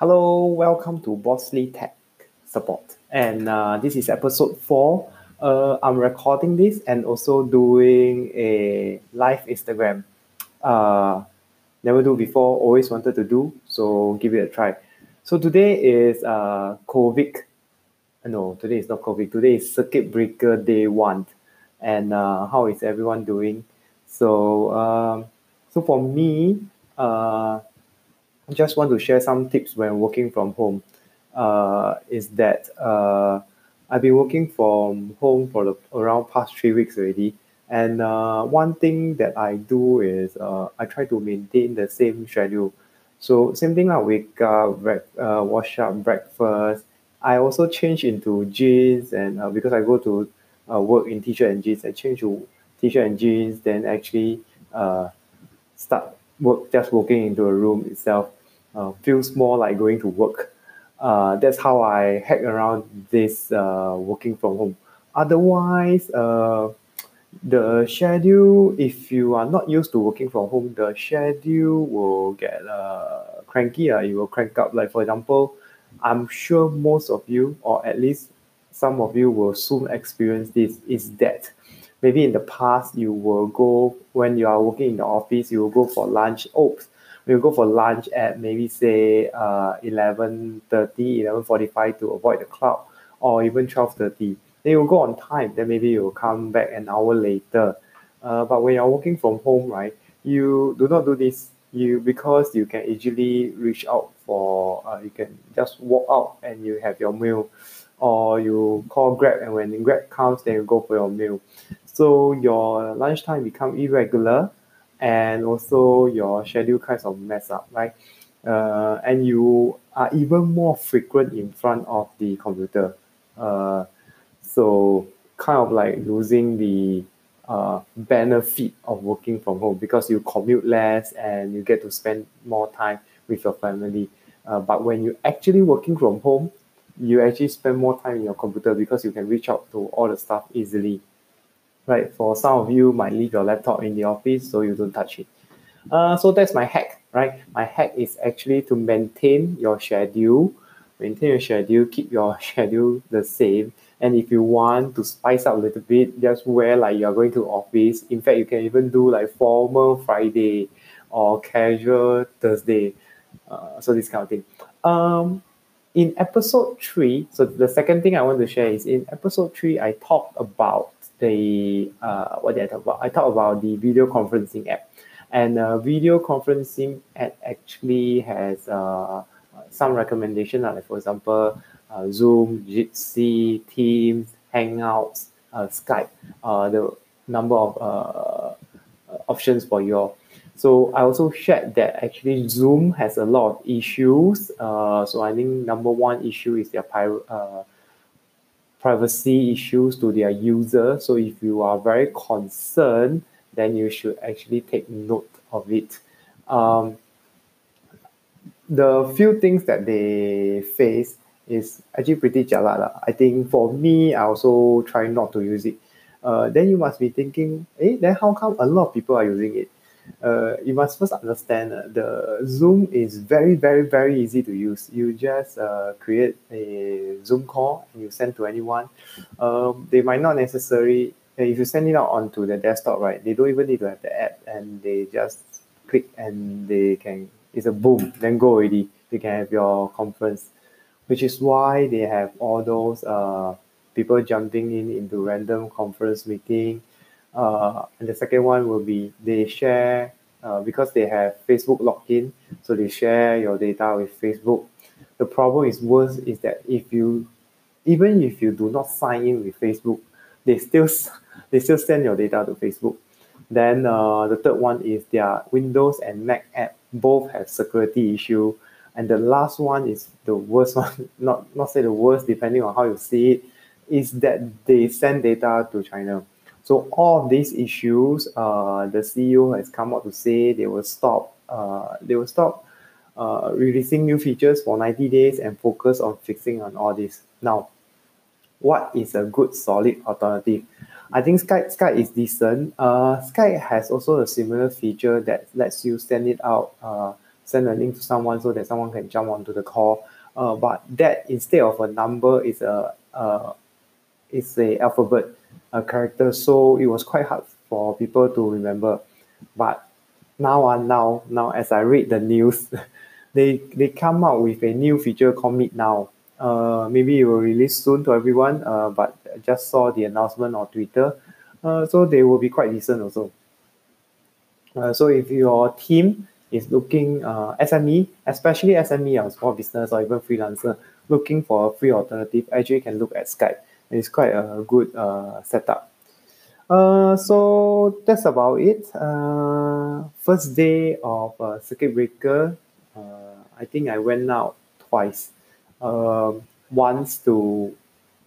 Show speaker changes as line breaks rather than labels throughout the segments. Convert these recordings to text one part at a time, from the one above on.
Hello, welcome to Bosslee Tech Support. And uh, this is episode four. Uh, I'm recording this and also doing a live Instagram. Uh, never do before, always wanted to do, so give it a try. So today is uh, COVID. No, today is not COVID. Today is Circuit Breaker Day One. And uh, how is everyone doing? So, um, so for me, uh, just want to share some tips when working from home. Uh, is that uh, I've been working from home for the around past three weeks already, and uh, one thing that I do is uh, I try to maintain the same schedule. So same thing, I wake up, uh, wash up, breakfast. I also change into jeans, and uh, because I go to uh, work in t-shirt and jeans, I change to t-shirt and jeans. Then actually uh, start work just walking into a room itself uh, feels more like going to work. Uh, that's how I hack around this uh, working from home. Otherwise, uh, the schedule, if you are not used to working from home, the schedule will get uh, cranky. Uh, it will crank up. Like, for example, I'm sure most of you, or at least some of you, will soon experience this is that maybe in the past you will go when you are working in the office you will go for lunch oops we'll go for lunch at maybe say uh 11 30 11 45 to avoid the crowd or even 12 30 then you'll go on time then maybe you'll come back an hour later. Uh, but when you're working from home right you do not do this. You because you can easily reach out for uh, you can just walk out and you have your meal or you call grab and when grab comes then you go for your meal. So your lunchtime become irregular and also your schedule kinds of mess up, right? Uh, and you are even more frequent in front of the computer. Uh, so kind of like losing the uh, benefit of working from home because you commute less and you get to spend more time with your family. Uh, but when you're actually working from home, you actually spend more time in your computer because you can reach out to all the stuff easily right? For some of you might leave your laptop in the office so you don't touch it. Uh, so that's my hack, right? My hack is actually to maintain your schedule, maintain your schedule, keep your schedule the same. And if you want to spice up a little bit, just wear like you're going to office. In fact, you can even do like formal Friday or casual Thursday. Uh, so this kind of thing. Um, in episode three, so the second thing I want to share is in episode three, I talked about the uh, what did I talk about? I talked about the video conferencing app, and uh, video conferencing app actually has uh, some recommendation, like for example, uh, Zoom, Jitsi, Teams, Hangouts, uh, Skype, the number of uh, options for your. So I also shared that actually Zoom has a lot of issues. So I think number one issue is their uh, privacy issues to their user. So if you are very concerned, then you should actually take note of it. Um, the few things that they face is actually pretty jialat. lah. I think for me, I also try not to use it. Uh, then you must be thinking, eh, then how come a lot of people are using it? Uh, you must first understand uh, the Zoom is very, very, very easy to use. You just uh, create a Zoom call and you send to anyone. Um, they might not necessarily, if you send it out onto the desktop, right, they don't even need to have the app and they just click and they can, it's a boom, then go already. You can have your conference, which is why they have all those uh, people jumping in into random conference meeting uh, and the second one will be they share uh, because they have Facebook login, so they share your data with Facebook. The problem is worse is that if you, even if you do not sign in with Facebook, they still they still send your data to Facebook. Then uh, the third one is their Windows and Mac app both have security issue, and the last one is the worst one. Not not say the worst, depending on how you see it, is that they send data to China. So all of these issues, uh, the CEO has come out to say they will stop. Uh, they will stop uh, releasing new features for 90 days and focus on fixing on all this. Now, what is a good solid alternative? I think Skype Skype is decent. Uh, Skype has also a similar feature that lets you send it out uh, send a link to someone so that someone can jump onto the call. Uh, but that instead of a number is a uh, is a alphabet, a character. So it was quite hard for people to remember. But now and now now as I read the news, they they come out with a new feature called Meet Now. Uh, maybe it will release soon to everyone. Uh, but I just saw the announcement on Twitter. Uh, so they will be quite decent also. Uh, so if your team is looking uh, SME, especially SME or small business or even freelancer, looking for a free alternative, actually can look at Skype. It's quite a good uh, setup. Uh, so that's about it. Uh, first day of uh, circuit breaker, uh, I think I went out twice. Um, once to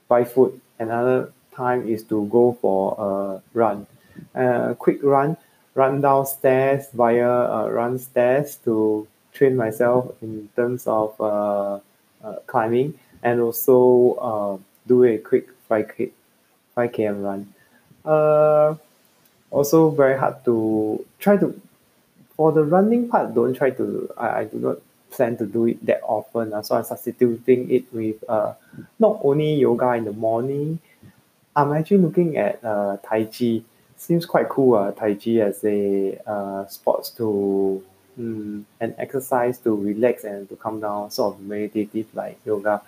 buy food, another time is to go for a run. A quick run run downstairs via uh, run stairs to train myself in terms of uh, uh, climbing and also uh, do a quick 5k 5 km run. Uh, also very hard to try to for the running part don't try to I, I do not plan to do it that often. Uh, so I'm substituting it with uh, not only yoga in the morning I'm actually looking at uh, Tai Chi. Seems quite cool uh, Tai Chi as a uh, sports to um, an exercise to relax and to calm down, sort of meditative like yoga.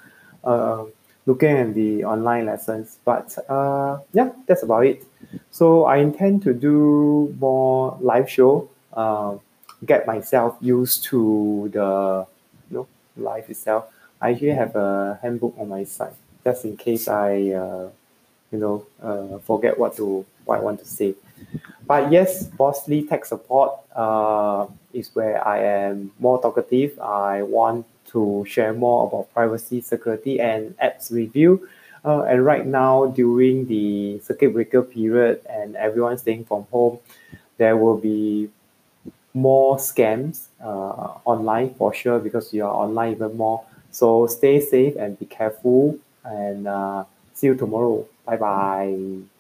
Uh, looking at the online lessons, but uh, yeah, that's about it. So I intend to do more live show. Uh, get myself used to the you know life itself. I actually have a handbook on my side just in case I uh, you know uh, forget what to what I want to say. But yes, Bosslee tech support uh, is where I am more talkative. I want to share more about privacy, security, and apps review. Uh, and right now, during the circuit breaker period and everyone staying from home, there will be more scams uh, online for sure because you are online even more. So stay safe and be careful. And uh, see you tomorrow. Bye bye.